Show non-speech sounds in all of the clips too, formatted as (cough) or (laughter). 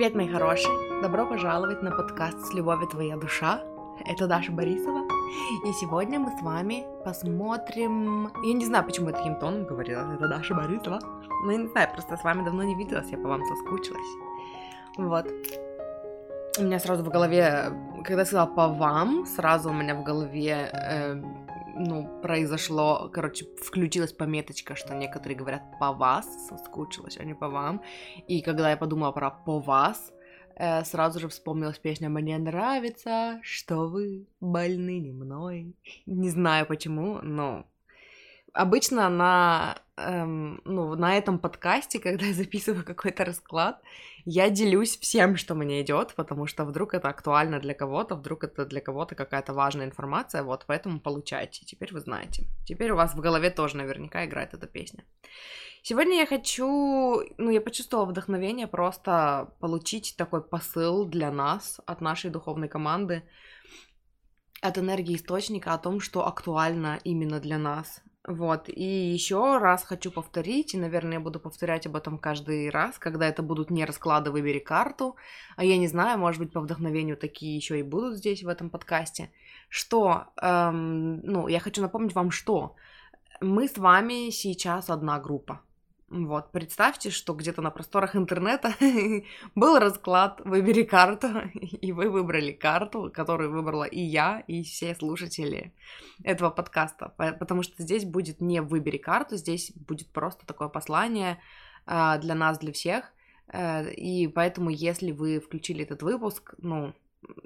Привет, мои хорошие! Добро пожаловать на подкаст «С любовью твоя душа». Это Даша Борисова. И сегодня мы с вами посмотрим... Я не знаю, почему я таким тоном говорила. Это Даша Борисова. Ну, я не знаю, просто с вами давно не виделась, я по вам соскучилась. Вот. У меня сразу в голове, когда я сказала «по вам», сразу у меня в голове э, ну, произошло, короче, включилась пометочка, что некоторые говорят «по вас», соскучилась, а не «по вам». И когда я подумала про «по вас», э, сразу же вспомнилась песня «Мне нравится, что вы больны не мной». Не знаю почему, но обычно на, эм, ну, на этом подкасте, когда я записываю какой-то расклад, я делюсь всем, что мне идет, потому что вдруг это актуально для кого-то, вдруг это для кого-то какая-то важная информация, вот, поэтому получайте, теперь вы знаете. Теперь у вас в голове тоже наверняка играет эта песня. Сегодня я хочу, ну, я почувствовала вдохновение просто получить такой посыл для нас, от нашей духовной команды, от энергии источника о том, что актуально именно для нас. Вот, и еще раз хочу повторить, и, наверное, я буду повторять об этом каждый раз, когда это будут не расклады «Выбери карту», а я не знаю, может быть, по вдохновению такие еще и будут здесь, в этом подкасте, что, эм, ну, я хочу напомнить вам, что мы с вами сейчас одна группа, вот, представьте, что где-то на просторах интернета (laughs) был расклад «Выбери карту», (laughs) и вы выбрали карту, которую выбрала и я, и все слушатели этого подкаста, потому что здесь будет не «Выбери карту», здесь будет просто такое послание а, для нас, для всех, э, и поэтому, если вы включили этот выпуск, ну,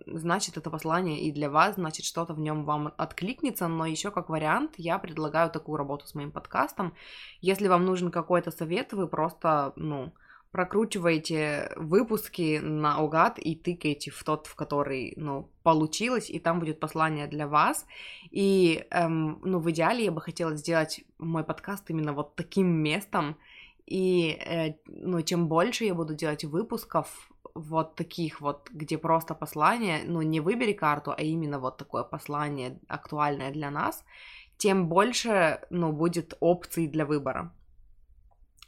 значит, это послание и для вас, значит, что-то в нем вам откликнется, но еще как вариант я предлагаю такую работу с моим подкастом. Если вам нужен какой-то совет, вы просто, ну, прокручиваете выпуски на угад и тыкаете в тот, в который, ну, получилось, и там будет послание для вас. И, эм, ну, в идеале я бы хотела сделать мой подкаст именно вот таким местом, и, э, ну, чем больше я буду делать выпусков, вот таких вот, где просто послание, ну, не выбери карту, а именно вот такое послание актуальное для нас, тем больше, ну, будет опций для выбора.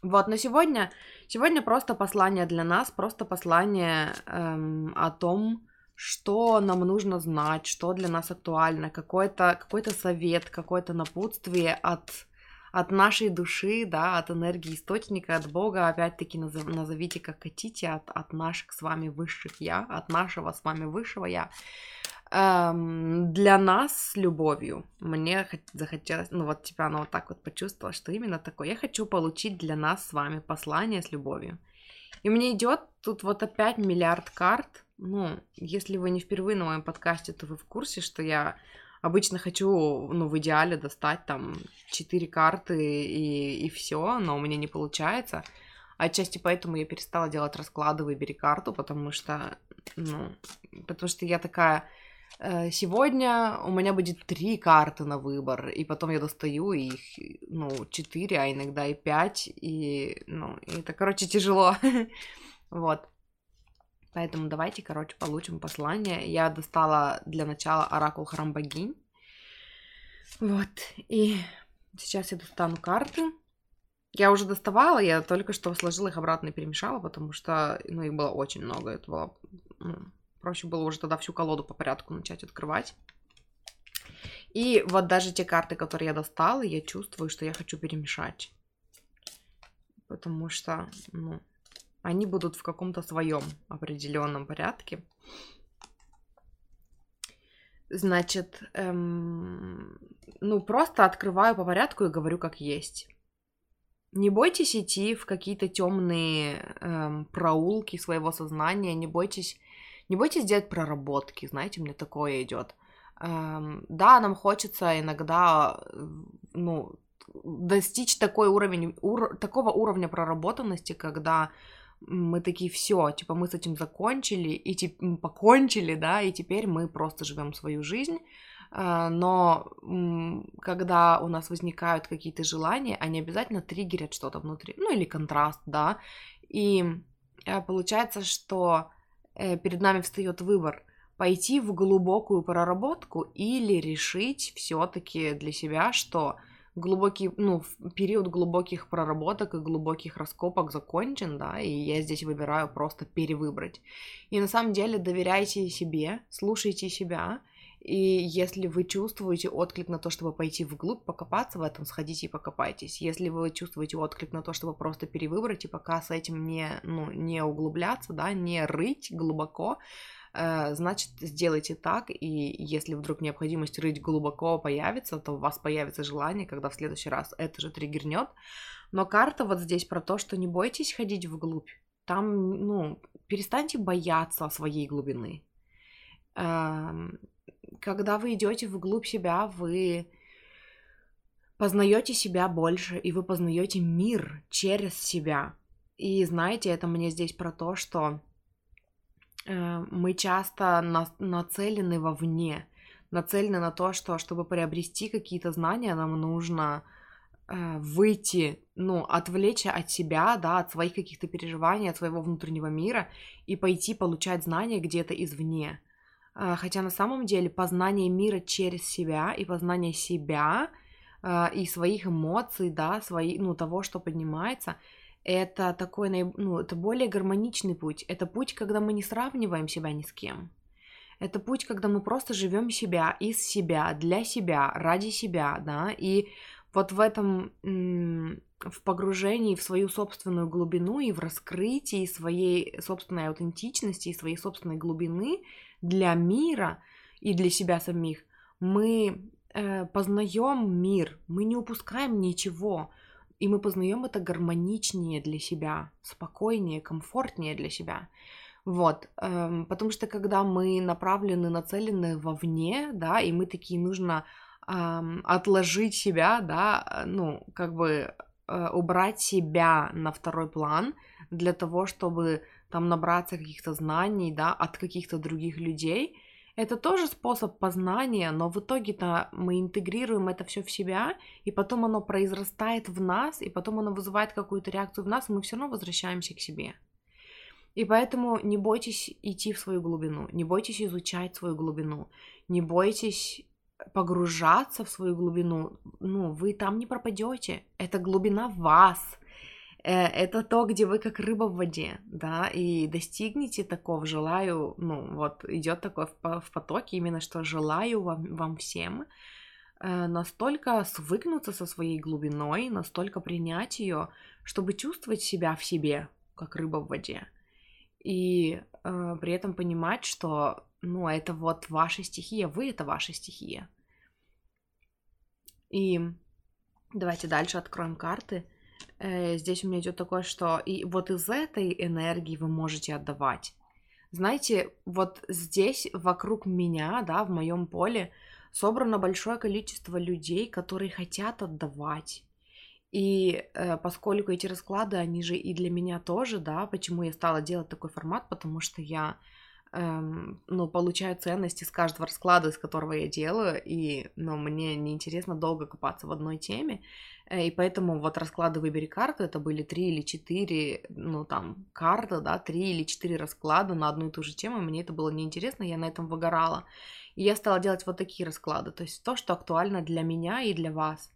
Вот, но сегодня, сегодня просто послание для нас, просто послание эм, о том, что нам нужно знать, что для нас актуально, какой-то какой совет, какое-то напутствие от от нашей души, да, от энергии источника, от Бога, опять-таки назов, назовите как хотите, от, от наших с вами высших я, от нашего с вами высшего я. Эм, для нас с любовью. Мне захотелось, ну вот тебя оно вот так вот почувствовала, что именно такое. Я хочу получить для нас с вами послание с любовью. И мне идет тут вот опять миллиард карт. Ну, если вы не впервые на моем подкасте, то вы в курсе, что я Обычно хочу, ну, в идеале достать там 4 карты и, и все, но у меня не получается. Отчасти поэтому я перестала делать расклады «Выбери карту», потому что, ну, потому что я такая, э, сегодня у меня будет три карты на выбор, и потом я достаю их, ну, четыре, а иногда и пять, и, ну, и это, короче, тяжело. (laughs) Вот. Поэтому давайте, короче, получим послание. Я достала для начала оракул храм богинь. Вот. И сейчас я достану карты. Я уже доставала, я только что сложила их обратно и перемешала, потому что, ну, их было очень много. Это было, ну, проще было уже тогда всю колоду по порядку начать открывать. И вот даже те карты, которые я достала, я чувствую, что я хочу перемешать. Потому что, ну, они будут в каком-то своем определенном порядке. Значит, эм, ну просто открываю по порядку и говорю как есть. Не бойтесь идти в какие-то темные эм, проулки своего сознания, не бойтесь, не бойтесь делать проработки, знаете, мне такое идет. Эм, да, нам хочется иногда, ну, достичь такой уровень, ур, такого уровня проработанности, когда мы такие, все, типа, мы с этим закончили, и типа, покончили, да, и теперь мы просто живем свою жизнь. А, но когда у нас возникают какие-то желания, они обязательно триггерят что-то внутри, ну или контраст, да, и э, получается, что э, перед нами встает выбор пойти в глубокую проработку или решить все-таки для себя, что глубокий, ну, период глубоких проработок и глубоких раскопок закончен, да, и я здесь выбираю просто перевыбрать. И на самом деле доверяйте себе, слушайте себя, и если вы чувствуете отклик на то, чтобы пойти вглубь, покопаться в этом, сходите и покопайтесь. Если вы чувствуете отклик на то, чтобы просто перевыбрать и пока с этим не, ну, не углубляться, да, не рыть глубоко, значит, сделайте так, и если вдруг необходимость рыть глубоко появится, то у вас появится желание, когда в следующий раз это же триггернет. Но карта вот здесь про то, что не бойтесь ходить вглубь. Там, ну, перестаньте бояться своей глубины. Эм, когда вы идете вглубь себя, вы познаете себя больше, и вы познаете мир через себя. И знаете, это мне здесь про то, что э, мы часто на, нацелены вовне, нацелены на то, что чтобы приобрести какие-то знания, нам нужно э, выйти, ну, отвлечься от себя, да, от своих каких-то переживаний, от своего внутреннего мира и пойти получать знания где-то извне. А, хотя на самом деле познание мира через себя и познание себя а, и своих эмоций, да, свои, ну, того, что поднимается, это такой, ну, это более гармоничный путь. Это путь, когда мы не сравниваем себя ни с кем. Это путь, когда мы просто живем себя, из себя, для себя, ради себя, да, и вот в этом, в погружении в свою собственную глубину и в раскрытии своей собственной аутентичности и своей собственной глубины для мира и для себя самих, мы э, познаем мир, мы не упускаем ничего, и мы познаем это гармоничнее для себя, спокойнее, комфортнее для себя. Вот, эм, потому что когда мы направлены, нацелены вовне, да, и мы такие нужно отложить себя, да, ну, как бы э, убрать себя на второй план для того, чтобы там набраться каких-то знаний, да, от каких-то других людей. Это тоже способ познания, но в итоге-то мы интегрируем это все в себя, и потом оно произрастает в нас, и потом оно вызывает какую-то реакцию в нас, и мы все равно возвращаемся к себе. И поэтому не бойтесь идти в свою глубину, не бойтесь изучать свою глубину, не бойтесь погружаться в свою глубину. Ну, вы там не пропадете. Это глубина вас. Э, это то, где вы как рыба в воде, да, и достигнете такого, желаю, ну, вот идет такое в потоке, именно что желаю вам, вам всем э, настолько свыкнуться со своей глубиной, настолько принять ее, чтобы чувствовать себя в себе, как рыба в воде. И э, при этом понимать, что, ну, это вот ваша стихия, вы это ваша стихия. И давайте дальше откроем карты здесь у меня идет такое, что и вот из этой энергии вы можете отдавать. Знаете, вот здесь вокруг меня, да, в моем поле собрано большое количество людей, которые хотят отдавать. И э, поскольку эти расклады, они же и для меня тоже, да, почему я стала делать такой формат, потому что я эм, ну, получаю ценности с каждого расклада, из которого я делаю, и, ну, мне неинтересно долго копаться в одной теме, Э, и поэтому вот расклады «Выбери карту» это были три или четыре, ну там, карты, да, три или четыре расклада на одну и ту же тему, мне это было неинтересно, я на этом выгорала. И я стала делать вот такие расклады, то есть то, что актуально для меня и для вас.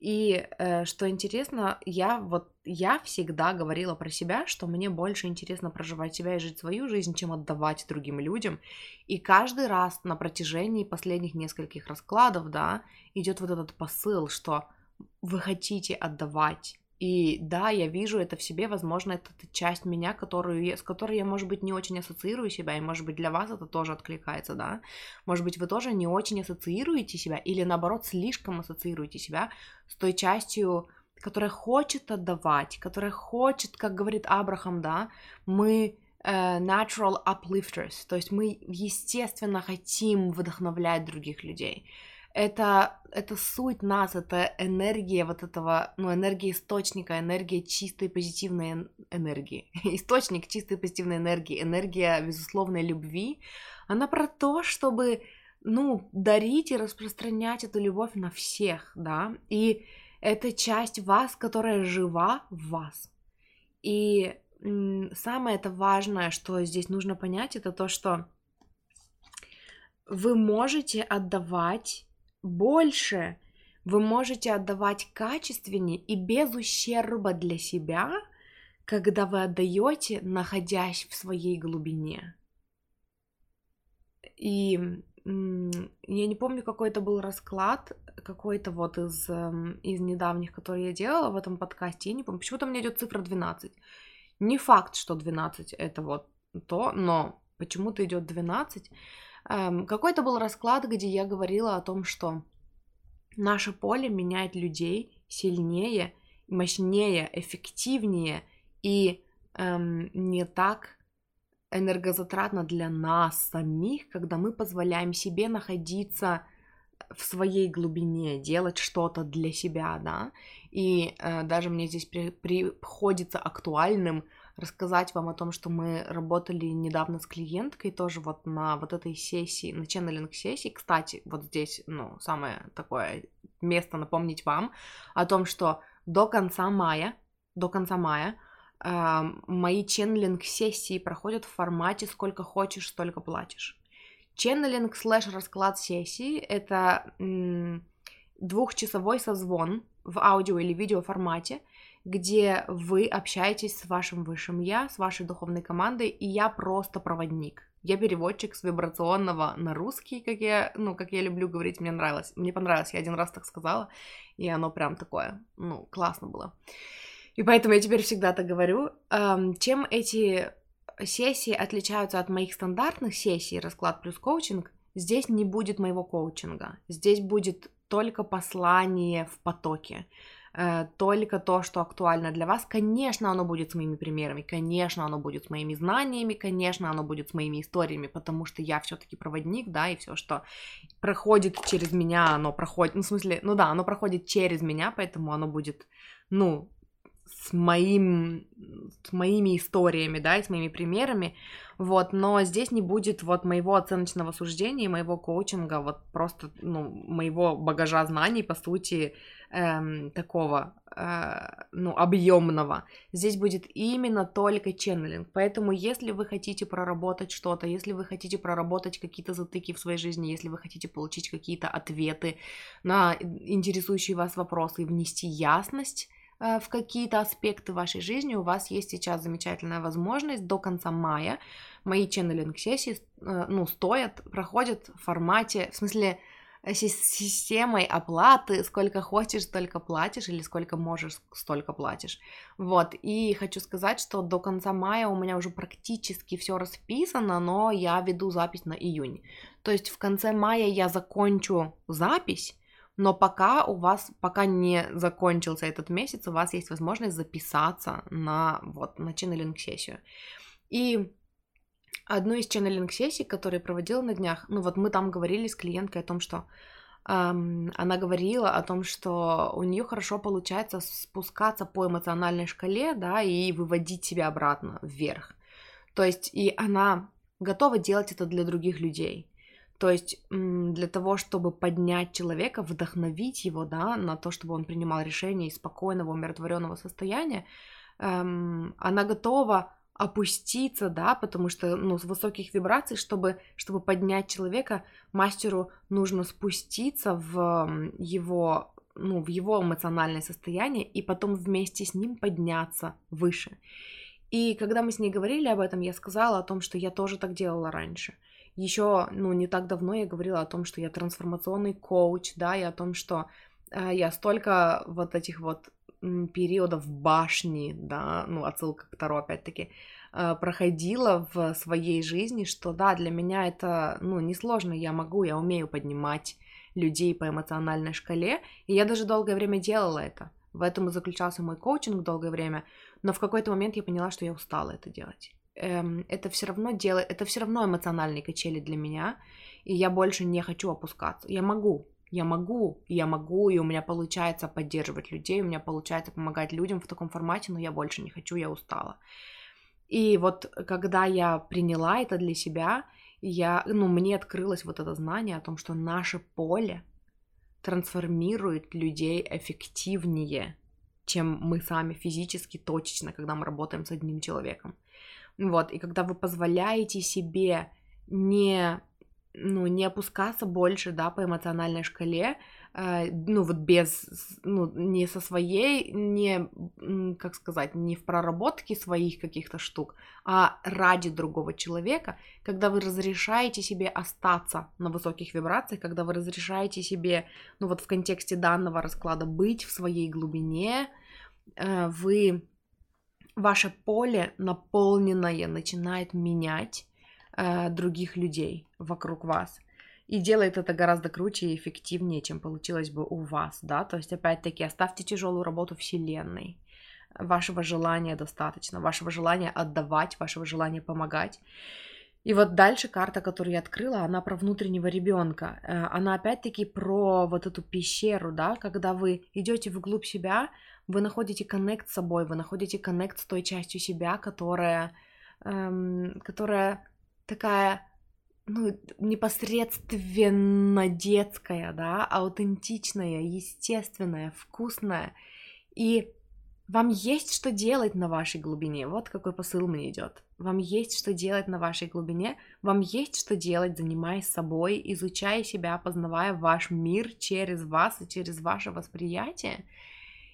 И э, что интересно, я вот я всегда говорила про себя, что мне больше интересно проживать себя и жить свою жизнь, чем отдавать другим людям. И каждый раз на протяжении последних нескольких раскладов, да, идет вот этот посыл, что вы хотите отдавать. И да, я вижу это в себе, возможно, это часть меня, которую, с которой я, может быть, не очень ассоциирую себя, и, может быть, для вас это тоже откликается, да. Может быть, вы тоже не очень ассоциируете себя, или, наоборот, слишком ассоциируете себя с той частью, которая хочет отдавать, которая хочет, как говорит Абрахам, да, мы uh, natural uplifters, то есть мы, естественно, хотим вдохновлять других людей это, это суть нас, это энергия вот этого, ну, энергия источника, энергия чистой позитивной энергии. (laughs) Источник чистой позитивной энергии, энергия безусловной любви. Она про то, чтобы, ну, дарить и распространять эту любовь на всех, да. И это часть вас, которая жива в вас. И самое это важное, что здесь нужно понять, это то, что вы можете отдавать больше, вы можете отдавать качественнее и без ущерба для себя, когда вы отдаете, находясь в своей глубине. И я не помню, какой это был расклад, какой-то вот из, эм, из недавних, который я делала в этом подкасте, я не помню, почему-то мне идет цифра 12. Не факт, что 12 это вот то, но почему-то идет 12. Эм, какой-то был расклад, где я говорила о том, что наше поле меняет людей сильнее, мощнее, эффективнее и эм, не так энергозатратно для нас самих, когда мы позволяем себе находиться в своей глубине, делать что-то для себя, да. И э, даже мне здесь при, приходится актуальным рассказать вам о том, что мы работали недавно с клиенткой тоже вот на вот этой сессии, на ченнелинг сессии. Кстати, вот здесь, ну, самое такое место напомнить вам о том, что до конца мая, до конца мая мои ченнелинг-сессии проходят в формате «сколько хочешь, столько платишь». Ченнелинг слэш расклад сессии — это двухчасовой созвон в аудио или видео формате, где вы общаетесь с вашим высшим я, с вашей духовной командой, и я просто проводник. Я переводчик с вибрационного на русский, как я, ну, как я люблю говорить, мне нравилось. Мне понравилось, я один раз так сказала, и оно прям такое, ну, классно было. И поэтому я теперь всегда так говорю. Чем эти сессии отличаются от моих стандартных сессий, расклад плюс коучинг, здесь не будет моего коучинга. Здесь будет только послание в потоке э, только то, что актуально для вас. Конечно, оно будет с моими примерами, конечно, оно будет с моими знаниями, конечно, оно будет с моими историями, потому что я все-таки проводник, да, и все, что проходит через меня, оно проходит, ну, в смысле, ну да, оно проходит через меня, поэтому оно будет, ну, с моим, с моими историями, да, и с моими примерами, вот, но здесь не будет вот моего оценочного суждения, моего коучинга, вот просто, ну, моего багажа знаний, по сути, эм, такого, э, ну, объемного. Здесь будет именно только ченнелинг, поэтому если вы хотите проработать что-то, если вы хотите проработать какие-то затыки в своей жизни, если вы хотите получить какие-то ответы на интересующие вас вопросы и внести ясность, в какие-то аспекты вашей жизни, у вас есть сейчас замечательная возможность до конца мая. Мои ченнелинг-сессии, э, ну, стоят, проходят в формате, в смысле, э, системой оплаты, сколько хочешь, столько платишь, или сколько можешь, столько платишь. Вот, и хочу сказать, что до конца мая у меня уже практически все расписано, но я веду запись на июнь. То есть в конце мая я закончу запись, но пока у вас, пока не закончился этот месяц, у вас есть возможность записаться на, вот, на ченнелинг-сессию. И одну из ченнелинг-сессий, которые проводила на днях, ну вот мы там говорили с клиенткой о том, что эм, она говорила о том, что у нее хорошо получается спускаться по эмоциональной шкале, да, и выводить себя обратно вверх. То есть, и она готова делать это для других людей. То есть для того, чтобы поднять человека, вдохновить его, да, на то, чтобы он принимал решения из спокойного, умиротворенного состояния, эм, она готова опуститься, да, потому что, ну, с высоких вибраций, чтобы, чтобы поднять человека, мастеру нужно спуститься в его, ну, в его эмоциональное состояние и потом вместе с ним подняться выше. И когда мы с ней говорили об этом, я сказала о том, что я тоже так делала раньше – еще, ну, не так давно я говорила о том, что я трансформационный коуч, да, и о том, что э, я столько вот этих вот периодов башни, да, ну, отсылка к Таро, опять-таки, э, проходила в своей жизни, что, да, для меня это, ну, несложно, я могу, я умею поднимать людей по эмоциональной шкале, и я даже долгое время делала это. В этом и заключался мой коучинг долгое время, но в какой-то момент я поняла, что я устала это делать эм, это все равно делает, это все равно эмоциональные качели для меня, и я больше не хочу опускаться. Я могу, я могу, я могу, и у меня получается поддерживать людей, у меня получается помогать людям в таком формате, но я больше не хочу, я устала. И вот когда я приняла это для себя, я, ну, мне открылось вот это знание о том, что наше поле трансформирует людей эффективнее, чем мы сами физически, точечно, когда мы работаем с одним человеком. Вот, и когда вы позволяете себе не, ну, не опускаться больше, да, по эмоциональной шкале, э, ну вот без, ну не со своей, не, как сказать, не в проработке своих каких-то штук, а ради другого человека, когда вы разрешаете себе остаться на высоких вибрациях, когда вы разрешаете себе, ну вот в контексте данного расклада быть в своей глубине, э, вы ваше поле наполненное начинает менять э, других людей вокруг вас. И делает это гораздо круче и эффективнее, чем получилось бы у вас, да. То есть, опять-таки, оставьте тяжелую работу Вселенной. Вашего желания достаточно, вашего желания отдавать, вашего желания помогать. И вот дальше карта, которую я открыла, она про внутреннего ребенка. Э, она опять-таки про вот эту пещеру, да, когда вы идете вглубь себя, вы находите коннект с собой, вы находите коннект с той частью себя, которая, эм, которая такая, ну, непосредственно детская, да, аутентичная, естественная, вкусная. И вам есть что делать на вашей глубине. Вот какой посыл мне идет. Вам есть что делать на вашей глубине. Вам есть что делать, занимаясь собой, изучая себя, познавая ваш мир через вас и через ваше восприятие.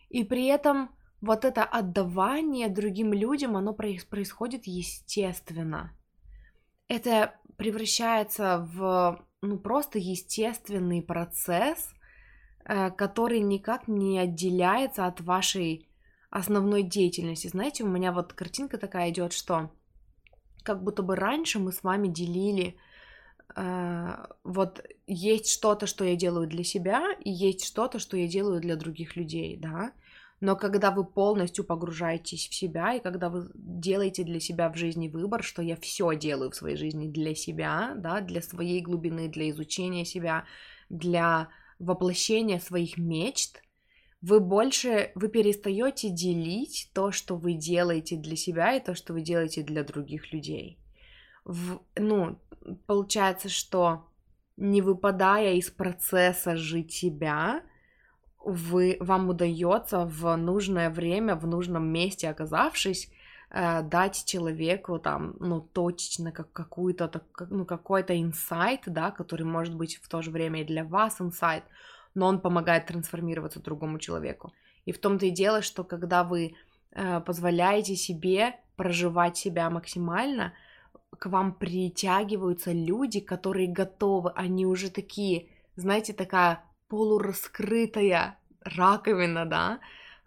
И при этом вот это отдавание другим людям, оно происходит естественно. Это превращается в ну, просто естественный процесс, э, который никак не отделяется от вашей основной деятельности. Знаете, у меня вот картинка такая идет, что как будто бы раньше мы с вами делили э, вот есть что-то, что я делаю для себя, и есть что-то, что я делаю для других людей, да. Но когда вы полностью погружаетесь в себя, и когда вы делаете для себя в жизни выбор, что я все делаю в своей жизни для себя, да, для своей глубины, для изучения себя, для воплощения своих мечт, вы больше, вы перестаете делить то, что вы делаете для себя и то, что вы делаете для других людей. В, ну, получается, что не выпадая из процесса жить себя, вы, вам удается в нужное время, в нужном месте оказавшись, э, дать человеку там, ну, точечно как какую-то, ну, какой-то инсайт, да, который может быть в то же время и для вас инсайт, но он помогает трансформироваться другому человеку. И в том-то и дело, что когда вы э, позволяете себе проживать себя максимально, к вам притягиваются люди, которые готовы, они уже такие, знаете, такая полураскрытая раковина, да,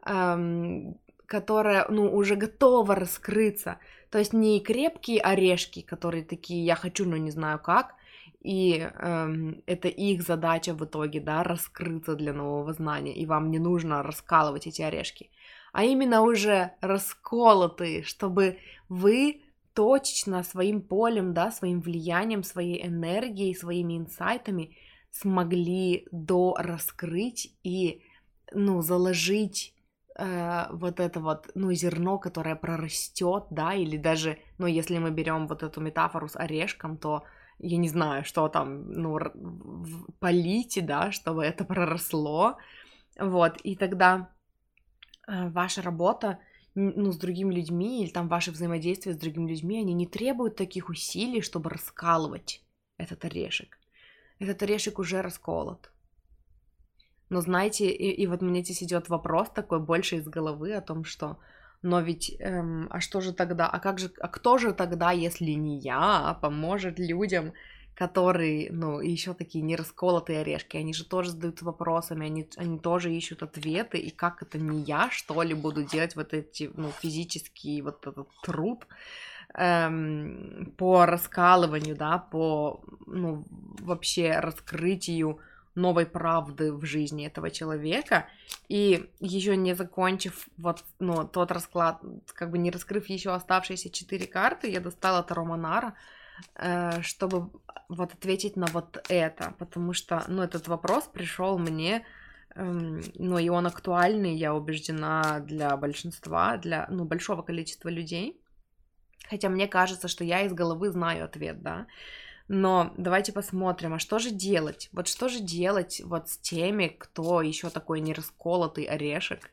эм, которая, ну, уже готова раскрыться. То есть не крепкие орешки, которые такие, я хочу, но не знаю как, и эм, это их задача в итоге, да, раскрыться для нового знания, и вам не нужно раскалывать эти орешки, а именно уже расколотые, чтобы вы точечно своим полем, да, своим влиянием, своей энергией, своими инсайтами смогли дораскрыть и, ну, заложить э, вот это вот, ну, зерно, которое прорастет, да, или даже, ну, если мы берем вот эту метафору с орешком, то я не знаю, что там, ну, полите, да, чтобы это (laughs) проросло, вот, и тогда э, ваша работа, ну, с другими людьми, или там ваше взаимодействие с другими людьми, они не требуют таких усилий, чтобы раскалывать этот орешек этот орешек уже расколот. Но знаете, и, и вот мне здесь идет вопрос такой больше из головы о том, что но ведь, эм, а что же тогда, а как же, а кто же тогда, если не я, поможет людям, которые, ну, еще такие не расколотые орешки, они же тоже задаются вопросами, они, они тоже ищут ответы, и как это не я, что ли, буду делать вот эти, ну, физический вот этот труд, эм, по раскалыванию, да, по, ну, вообще раскрытию новой правды в жизни этого человека. И еще не закончив вот, ну, тот расклад, как бы не раскрыв еще оставшиеся четыре карты, я достала Таро Монара, э, чтобы вот ответить на вот это, потому что, ну, этот вопрос пришел мне, эм, ну, и он актуальный, я убеждена, для большинства, для, ну, большого количества людей. Хотя мне кажется, что я из головы знаю ответ, да. Но давайте посмотрим, а что же делать? Вот что же делать вот с теми, кто еще такой нерасколотый орешек,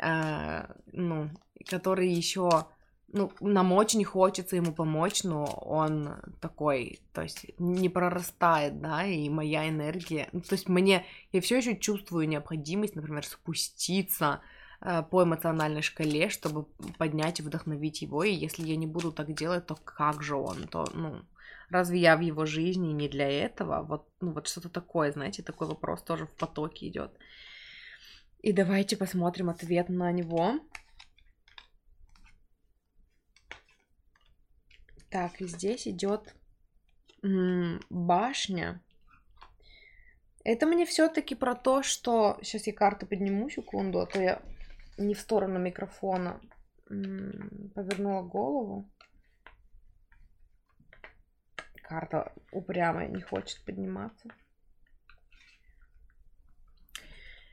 э, ну, который еще ну, нам очень хочется ему помочь, но он такой, то есть не прорастает, да, и моя энергия, ну, то есть мне, я все еще чувствую необходимость, например, спуститься э, по эмоциональной шкале, чтобы поднять и вдохновить его, и если я не буду так делать, то как же он, то, ну, разве я в его жизни не для этого? Вот, ну, вот что-то такое, знаете, такой вопрос тоже в потоке идет. И давайте посмотрим ответ на него. Так, и здесь идет башня. Это мне все-таки про то, что... Сейчас я карты подниму секунду, а то я не в сторону микрофона повернула голову. Карта упрямая, не хочет подниматься.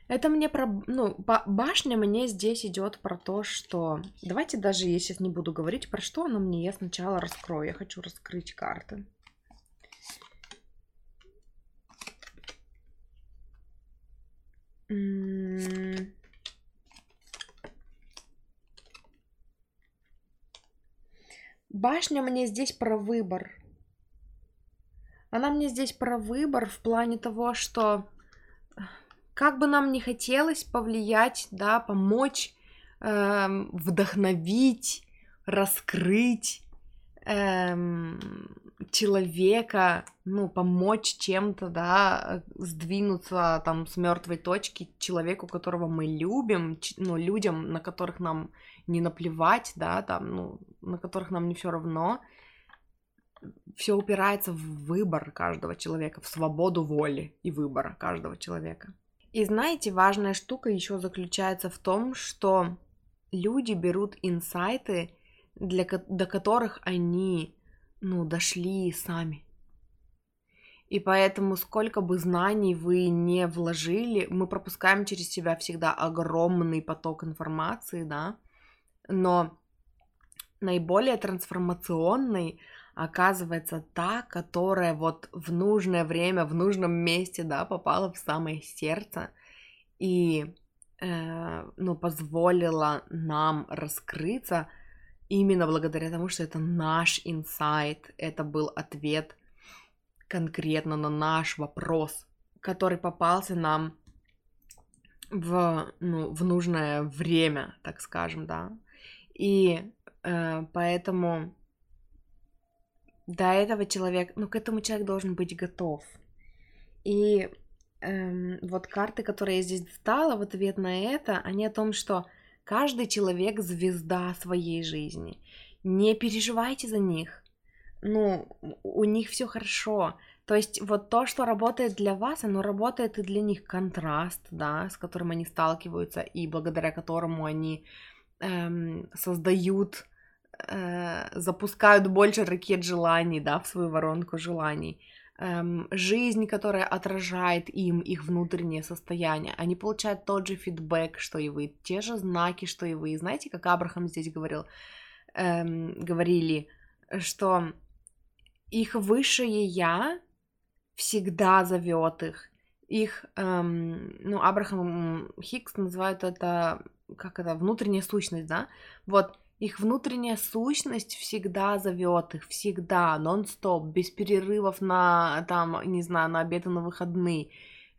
Это мне про... Ну, башня мне здесь идет про то, что... Давайте даже я сейчас не буду говорить, про что она мне, я сначала раскрою. Я хочу раскрыть карты. Башня мне здесь про выбор. Она мне здесь про выбор в плане того, что как бы нам не хотелось повлиять, да, помочь, эм, вдохновить, раскрыть эм, человека, ну, помочь чем-то, да, сдвинуться там с мертвой точки человеку, которого мы любим, ну, людям, на которых нам не наплевать, да, там, ну, на которых нам не все равно, все упирается в выбор каждого человека, в свободу воли и выбора каждого человека. И знаете, важная штука еще заключается в том, что люди берут инсайты, для, до которых они, ну, дошли сами. И поэтому, сколько бы знаний вы не вложили, мы пропускаем через себя всегда огромный поток информации, да, но наиболее трансформационный оказывается та, которая вот в нужное время, в нужном месте, да, попала в самое сердце и, э, ну, позволила нам раскрыться именно благодаря тому, что это наш инсайт, это был ответ конкретно на наш вопрос, который попался нам в, ну, в нужное время, так скажем, да. И э, поэтому до этого человек, ну, к этому человек должен быть готов. И эм, вот карты, которые я здесь достала в ответ на это, они о том, что каждый человек звезда своей жизни. Не переживайте за них. Ну, у них все хорошо. То есть вот то, что работает для вас, оно работает и для них контраст, да, с которым они сталкиваются и благодаря которому они эм, создают э, запускают больше ракет желаний, да, в свою воронку желаний. Эм, жизнь, которая отражает им их внутреннее состояние. Они получают тот же фидбэк, что и вы, те же знаки, что и вы. Знаете, как Абрахам здесь говорил, эм, говорили, что их высшее я всегда зовет их. Их, эм, ну, Абрахам Хикс называют это, как это, внутренняя сущность, да? Вот, их внутренняя сущность всегда зовет их, всегда, нон-стоп, без перерывов на, там, не знаю, на обед и на выходные.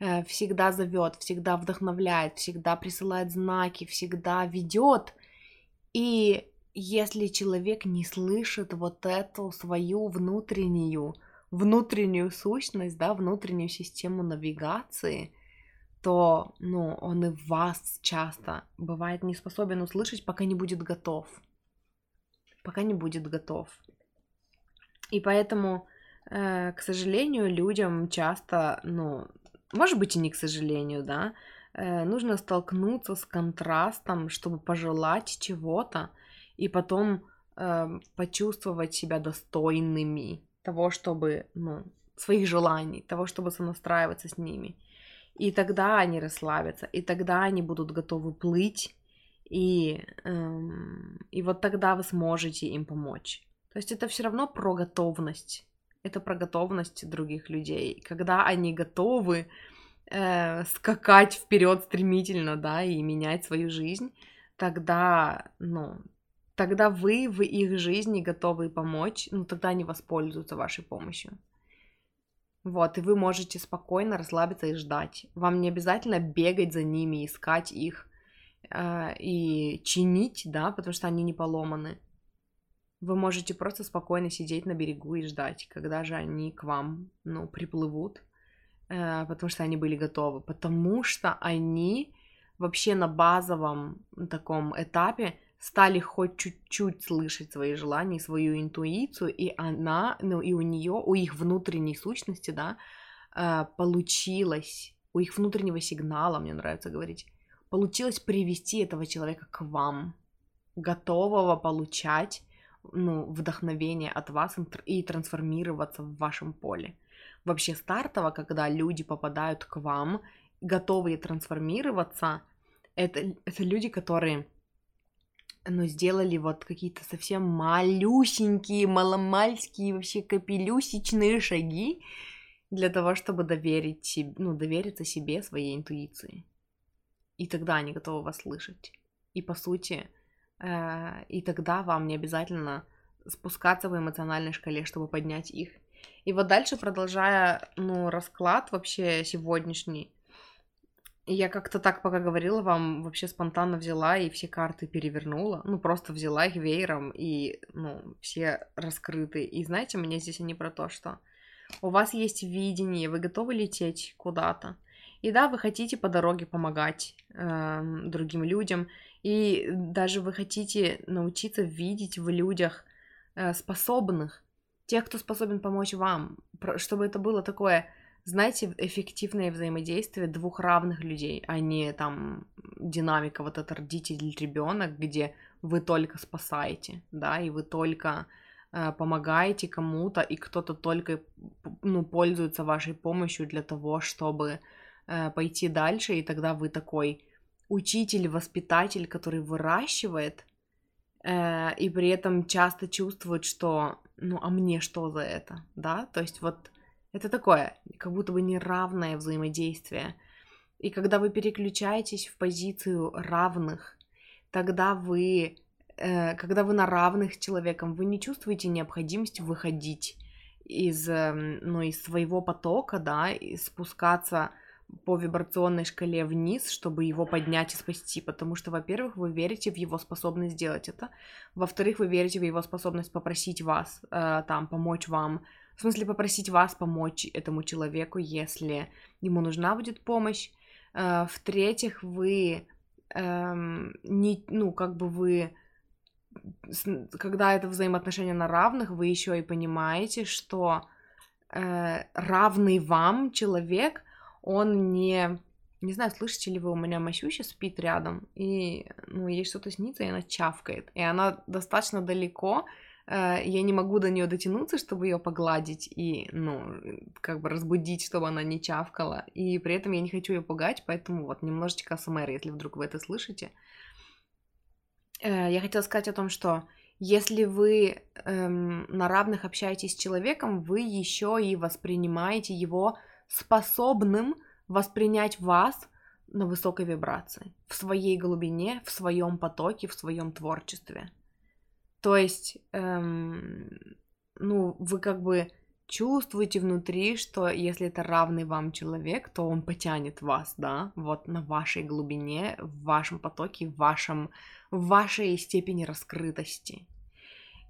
Э, всегда зовет, всегда вдохновляет, всегда присылает знаки, всегда ведет. И если человек не слышит вот эту свою внутреннюю, внутреннюю сущность, да, внутреннюю систему навигации, то, ну, он и вас часто бывает не способен услышать, пока не будет готов пока не будет готов. И поэтому, э, к сожалению, людям часто, ну, может быть и не к сожалению, да, э, нужно столкнуться с контрастом, чтобы пожелать чего-то и потом э, почувствовать себя достойными того, чтобы, ну, своих желаний, того, чтобы сонастраиваться с ними. И тогда они расслабятся, и тогда они будут готовы плыть и, эм, и вот тогда вы сможете им помочь. То есть это все равно про готовность. Это про готовность других людей. Когда они готовы э, скакать вперед стремительно, да, и менять свою жизнь, тогда, ну, тогда вы в их жизни готовы помочь, ну тогда они воспользуются вашей помощью. Вот, и вы можете спокойно расслабиться и ждать. Вам не обязательно бегать за ними, искать их и чинить, да, потому что они не поломаны. Вы можете просто спокойно сидеть на берегу и ждать, когда же они к вам, ну, приплывут, э, потому что они были готовы, потому что они вообще на базовом таком этапе стали хоть чуть-чуть слышать свои желания, свою интуицию, и она, ну и у нее, у их внутренней сущности, да, э, получилось, у их внутреннего сигнала, мне нравится говорить, получилось привести этого человека к вам, готового получать, ну, вдохновение от вас и трансформироваться в вашем поле. Вообще стартово, когда люди попадают к вам, готовые трансформироваться, это, это люди, которые но сделали вот какие-то совсем малюсенькие, маломальские, вообще капелюсечные шаги для того, чтобы доверить ну, довериться себе, своей интуиции. И тогда они готовы вас слышать. И по сути, э, и тогда вам не обязательно спускаться в эмоциональной шкале, чтобы поднять их. И вот дальше, продолжая, ну, расклад вообще сегодняшний, я как-то так, пока говорила вам, вообще спонтанно взяла и все карты перевернула. Ну, просто взяла их веером, и, ну, все раскрыты. И знаете, мне здесь они про то, что у вас есть видение, вы готовы лететь куда-то. И да, вы хотите по дороге помогать э, другим людям, и даже вы хотите научиться видеть в людях э, способных, тех, кто способен помочь вам, чтобы это было такое знаете, эффективное взаимодействие двух равных людей, а не там динамика вот это родитель-ребенок, где вы только спасаете, да, и вы только э, помогаете кому-то, и кто-то только, ну, пользуется вашей помощью для того, чтобы пойти дальше, и тогда вы такой учитель, воспитатель, который выращивает, э, и при этом часто чувствует, что, ну, а мне что за это, да, то есть вот это такое, как будто бы неравное взаимодействие. И когда вы переключаетесь в позицию равных, тогда вы, э, когда вы на равных с человеком, вы не чувствуете необходимость выходить из, э, ну, из своего потока, да, и спускаться по вибрационной шкале вниз, чтобы его поднять и спасти, потому что, во-первых, вы верите в его способность сделать это, во-вторых, вы верите в его способность попросить вас, э, там, помочь вам, в смысле попросить вас помочь этому человеку, если ему нужна будет помощь. Э, в-третьих, вы эм, не, ну, как бы вы, когда это взаимоотношения на равных, вы еще и понимаете, что э, равный вам человек, он не, не знаю, слышите ли вы, у меня Масюща спит рядом, и, ну, ей что-то снится, и она чавкает, и она достаточно далеко, Э, я не могу до нее дотянуться, чтобы ее погладить и, ну, как бы разбудить, чтобы она не чавкала. И при этом я не хочу ее пугать, поэтому вот немножечко АСМР, если вдруг вы это слышите. Э, я хотела сказать о том, что если вы эм, на равных общаетесь с человеком, вы еще и воспринимаете его способным воспринять вас на высокой вибрации, в своей глубине, в своем потоке, в своем творчестве. То есть, эм, ну, вы как бы чувствуете внутри, что если это равный вам человек, то он потянет вас, да, вот на вашей глубине, в вашем потоке, в вашем, в вашей степени раскрытости.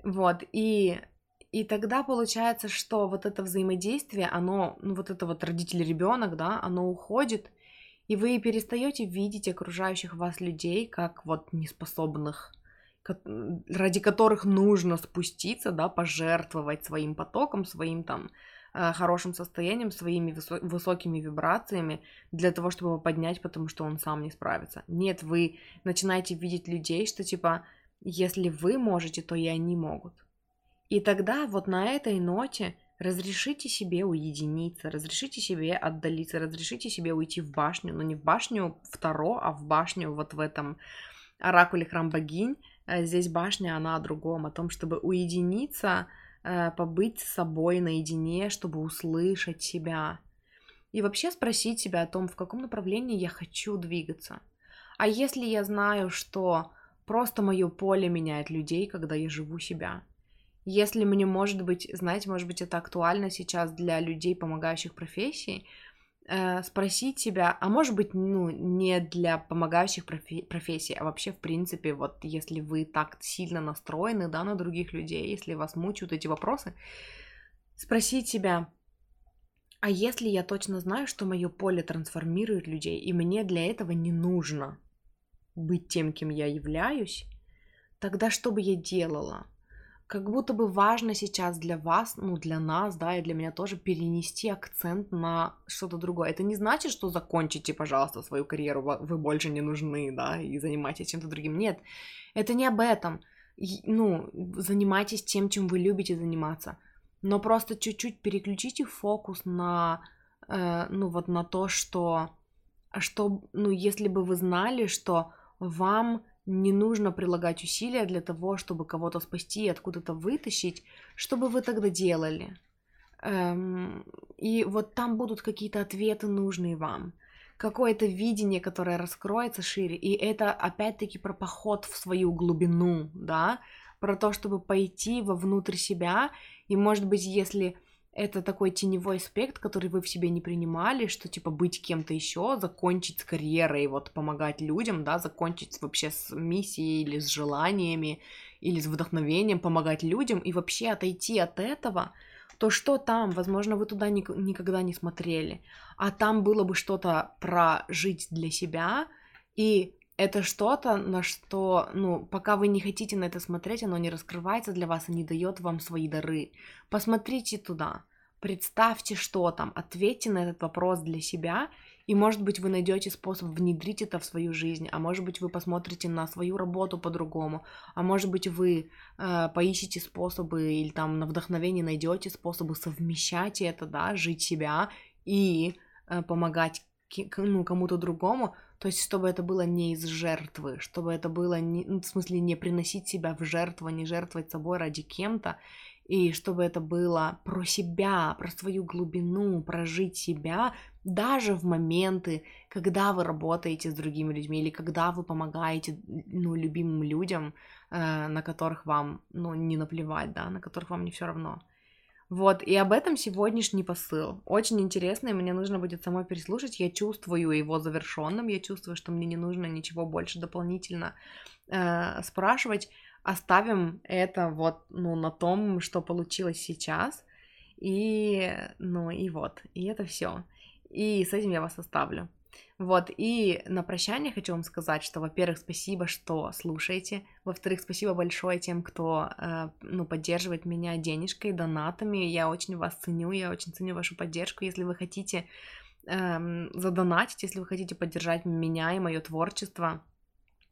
Вот, и, и тогда получается, что вот это взаимодействие, оно, ну вот это вот родитель-ребенок, да, оно уходит, и вы перестаете видеть окружающих вас людей как вот неспособных ради которых нужно спуститься, да, пожертвовать своим потоком, своим там э, хорошим состоянием, своими высо- высокими вибрациями для того, чтобы его поднять, потому что он сам не справится. Нет, вы начинаете видеть людей, что типа, если вы можете, то и они могут. И тогда вот на этой ноте разрешите себе уединиться, разрешите себе отдалиться, разрешите себе уйти в башню, но не в башню второ, а в башню вот в этом оракуле храм богинь, Э, здесь башня, она о другом, о том, чтобы уединиться, э, побыть с собой наедине, чтобы услышать себя. И вообще спросить себя о том, в каком направлении я хочу двигаться. А если я знаю, что просто мое поле меняет людей, когда я живу себя. Если мне, может быть, знаете, может быть, это актуально сейчас для людей, помогающих профессии, э, спросить себя, а может быть, ну, не для помогающих профи- профессий, а вообще, в принципе, вот если вы так сильно настроены, да, на других людей, если вас мучают эти вопросы, спросить себя, а если я точно знаю, что мое поле трансформирует людей, и мне для этого не нужно быть тем, кем я являюсь, тогда что бы я делала? Как будто бы важно сейчас для вас, ну, для нас, да, и для меня тоже перенести акцент на что-то другое. Это не значит, что закончите, пожалуйста, свою карьеру, вы больше не нужны, да, и занимайтесь чем-то другим. Нет, это не об этом. Ну, занимайтесь тем, чем вы любите заниматься – но просто чуть-чуть переключите фокус на, э, ну вот на то, что, что, ну если бы вы знали, что вам не нужно прилагать усилия для того, чтобы кого-то спасти и откуда-то вытащить, что бы вы тогда делали? Эм, и вот там будут какие-то ответы нужные вам какое-то видение, которое раскроется шире, и это опять-таки про поход в свою глубину, да, про то, чтобы пойти вовнутрь себя и, может быть, если это такой теневой аспект, который вы в себе не принимали, что типа быть кем-то еще, закончить с карьерой, вот помогать людям, да, закончить вообще с миссией или с желаниями, или с вдохновением, помогать людям и вообще отойти от этого, то что там? Возможно, вы туда ни- никогда не смотрели, а там было бы что-то про жить для себя и это что-то, на что, ну, пока вы не хотите на это смотреть, оно не раскрывается для вас и не дает вам свои дары. Посмотрите туда, представьте, что там, ответьте на этот вопрос для себя, и, может быть, вы найдете способ внедрить это в свою жизнь, а может быть, вы посмотрите на свою работу по-другому, а может быть, вы э, поищите способы или там на вдохновение найдете способы совмещать это, да, жить себя и э, помогать ну, кому-то другому, то есть, чтобы это было не из жертвы, чтобы это было, не, ну, в смысле, не приносить себя в жертву, не жертвовать собой ради кем-то, и чтобы это было про себя, про свою глубину, прожить себя, даже в моменты, когда вы работаете с другими людьми или когда вы помогаете, ну, любимым людям, э, на которых вам, ну, не наплевать, да, на которых вам не все равно. Вот, и об этом сегодняшний посыл. Очень интересный, мне нужно будет самой переслушать. Я чувствую его завершенным, я чувствую, что мне не нужно ничего больше дополнительно э, спрашивать. Оставим это вот, ну, на том, что получилось сейчас. И, ну, и вот, и это все. И с этим я вас оставлю. Вот, и на прощание хочу вам сказать, что, во-первых, спасибо, что слушаете, во-вторых, спасибо большое тем, кто, э, ну, поддерживает меня денежкой, донатами, я очень вас ценю, я очень ценю вашу поддержку, если вы хотите э, задонатить, если вы хотите поддержать меня и мое творчество,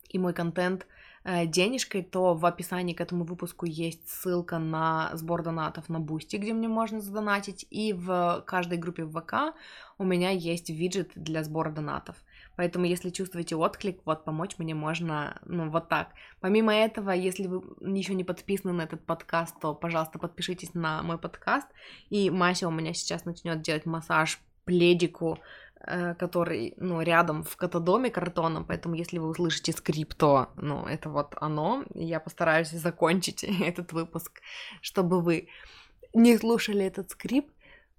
и мой контент денежкой, то в описании к этому выпуску есть ссылка на сбор донатов на Boosty, где мне можно задонатить, и в каждой группе ВК у меня есть виджет для сбора донатов. Поэтому, если чувствуете отклик, вот помочь мне можно, ну, вот так. Помимо этого, если вы еще не подписаны на этот подкаст, то, пожалуйста, подпишитесь на мой подкаст. И Мася у меня сейчас начнет делать массаж пледику Э, который, ну, рядом в катадоме картоном, поэтому если вы услышите скрип, то, ну, это вот оно. Я постараюсь закончить (laughs) этот выпуск, чтобы вы не слушали этот скрип,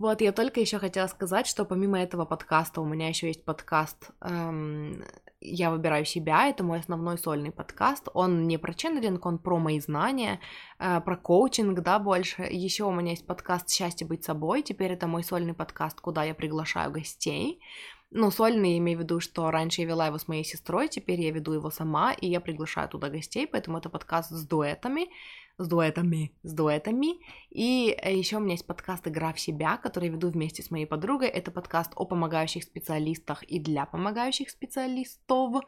вот, я только еще хотела сказать, что помимо этого подкаста у меня еще есть подкаст эм, «Я выбираю себя», это мой основной сольный подкаст, он не про ченнелинг, он про мои знания, э, про коучинг, да, больше. Еще у меня есть подкаст «Счастье быть собой», теперь это мой сольный подкаст, куда я приглашаю гостей, ну, сольный, имею в виду, что раньше я вела его с моей сестрой, теперь я веду его сама, и я приглашаю туда гостей, поэтому это подкаст с дуэтами с дуэтами, с дуэтами. И э, еще у меня есть подкаст «Игра в себя», который я веду вместе с моей подругой. Это подкаст о помогающих специалистах и для помогающих специалистов.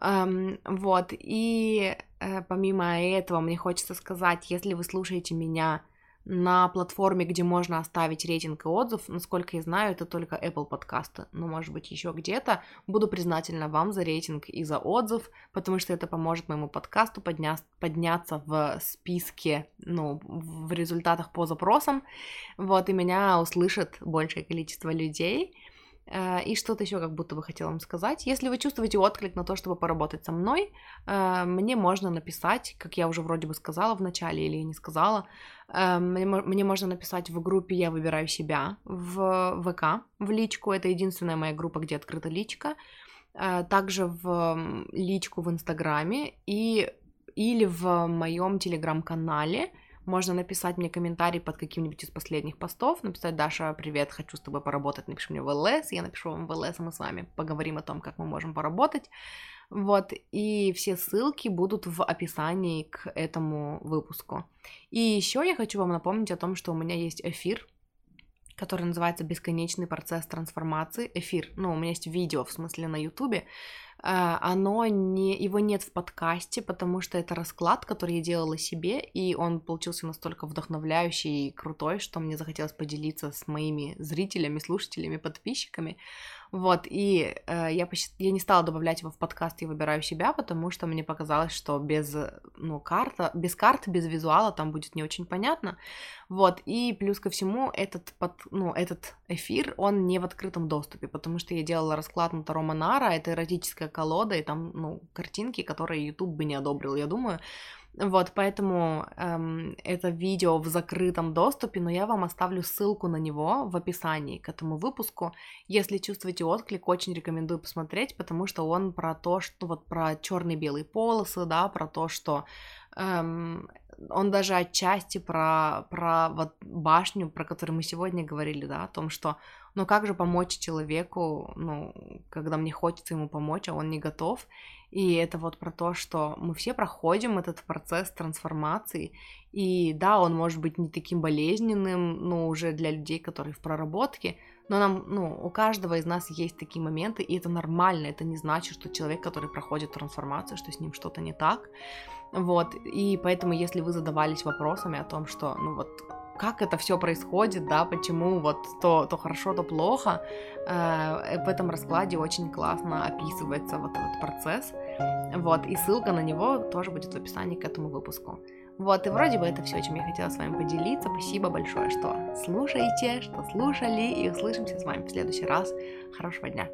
Um, вот, и э, помимо этого мне хочется сказать, если вы слушаете меня на платформе, где можно оставить рейтинг и отзыв. Насколько я знаю, это только Apple подкасты, но может быть еще где-то. Буду признательна вам за рейтинг и за отзыв, потому что это поможет моему подкасту подня... подняться в списке, ну, в результатах по запросам. Вот, и меня услышит большее количество людей. Э, и что-то еще как будто бы хотела вам сказать. Если вы чувствуете отклик на то, чтобы поработать со мной, э, мне можно написать, как я уже вроде бы сказала в начале или не сказала, э, мне можно написать в группе «Я выбираю себя» в ВК, в личку. Это единственная моя группа, где открыта личка. Также в личку в Инстаграме и или в моем телеграм-канале можно написать мне комментарий под каким-нибудь из последних постов, написать, Даша, привет, хочу с тобой поработать, напиши мне в ЛС, я напишу вам в ЛС, и мы с вами поговорим о том, как мы можем поработать. Вот, и все ссылки будут в описании к этому выпуску. И еще я хочу вам напомнить о том, что у меня есть эфир, который называется «Бесконечный процесс трансформации». Эфир, ну, у меня есть видео, в смысле, на ютубе, Э, оно не, его нет в подкасте, потому что это расклад, который я делала себе, и он получился настолько вдохновляющий и крутой, что мне захотелось поделиться с моими зрителями, слушателями, подписчиками. Вот, и э, я, посчит... я не стала добавлять его в подкаст «Я выбираю себя», потому что мне показалось, что без, ну, карта, без карты, без визуала там будет не очень понятно. Вот, и плюс ко всему этот, под... ну, этот эфир, он не в открытом доступе, потому что я делала расклад на Таро Монара, это эротическая колода, и там, ну, картинки, которые YouTube бы не одобрил, я думаю. Вот, поэтому эм, это видео в закрытом доступе, но я вам оставлю ссылку на него в описании к этому выпуску. Если чувствуете отклик, очень рекомендую посмотреть, потому что он про то, что вот про черные белые полосы, да, про то, что эм, он даже отчасти про, про вот башню, про которую мы сегодня говорили, да, о том, что ну как же помочь человеку, ну, когда мне хочется ему помочь, а он не готов. И это вот про то, что мы все проходим этот процесс трансформации. И да, он может быть не таким болезненным, ну, уже для людей, которые в проработке, но нам, ну, у каждого из нас есть такие моменты, и это нормально. Это не значит, что человек, который проходит трансформацию, что с ним что-то не так. Вот, и поэтому, если вы задавались вопросами о том, что, ну вот, как это все происходит, да, почему вот то, то хорошо, то плохо, э, в этом раскладе очень классно описывается вот этот процесс, вот, и ссылка на него тоже будет в описании к этому выпуску. Вот, и вроде бы это все, чем я хотела с вами поделиться. Спасибо большое, что слушаете, что слушали, и услышимся с вами в следующий раз. Хорошего дня.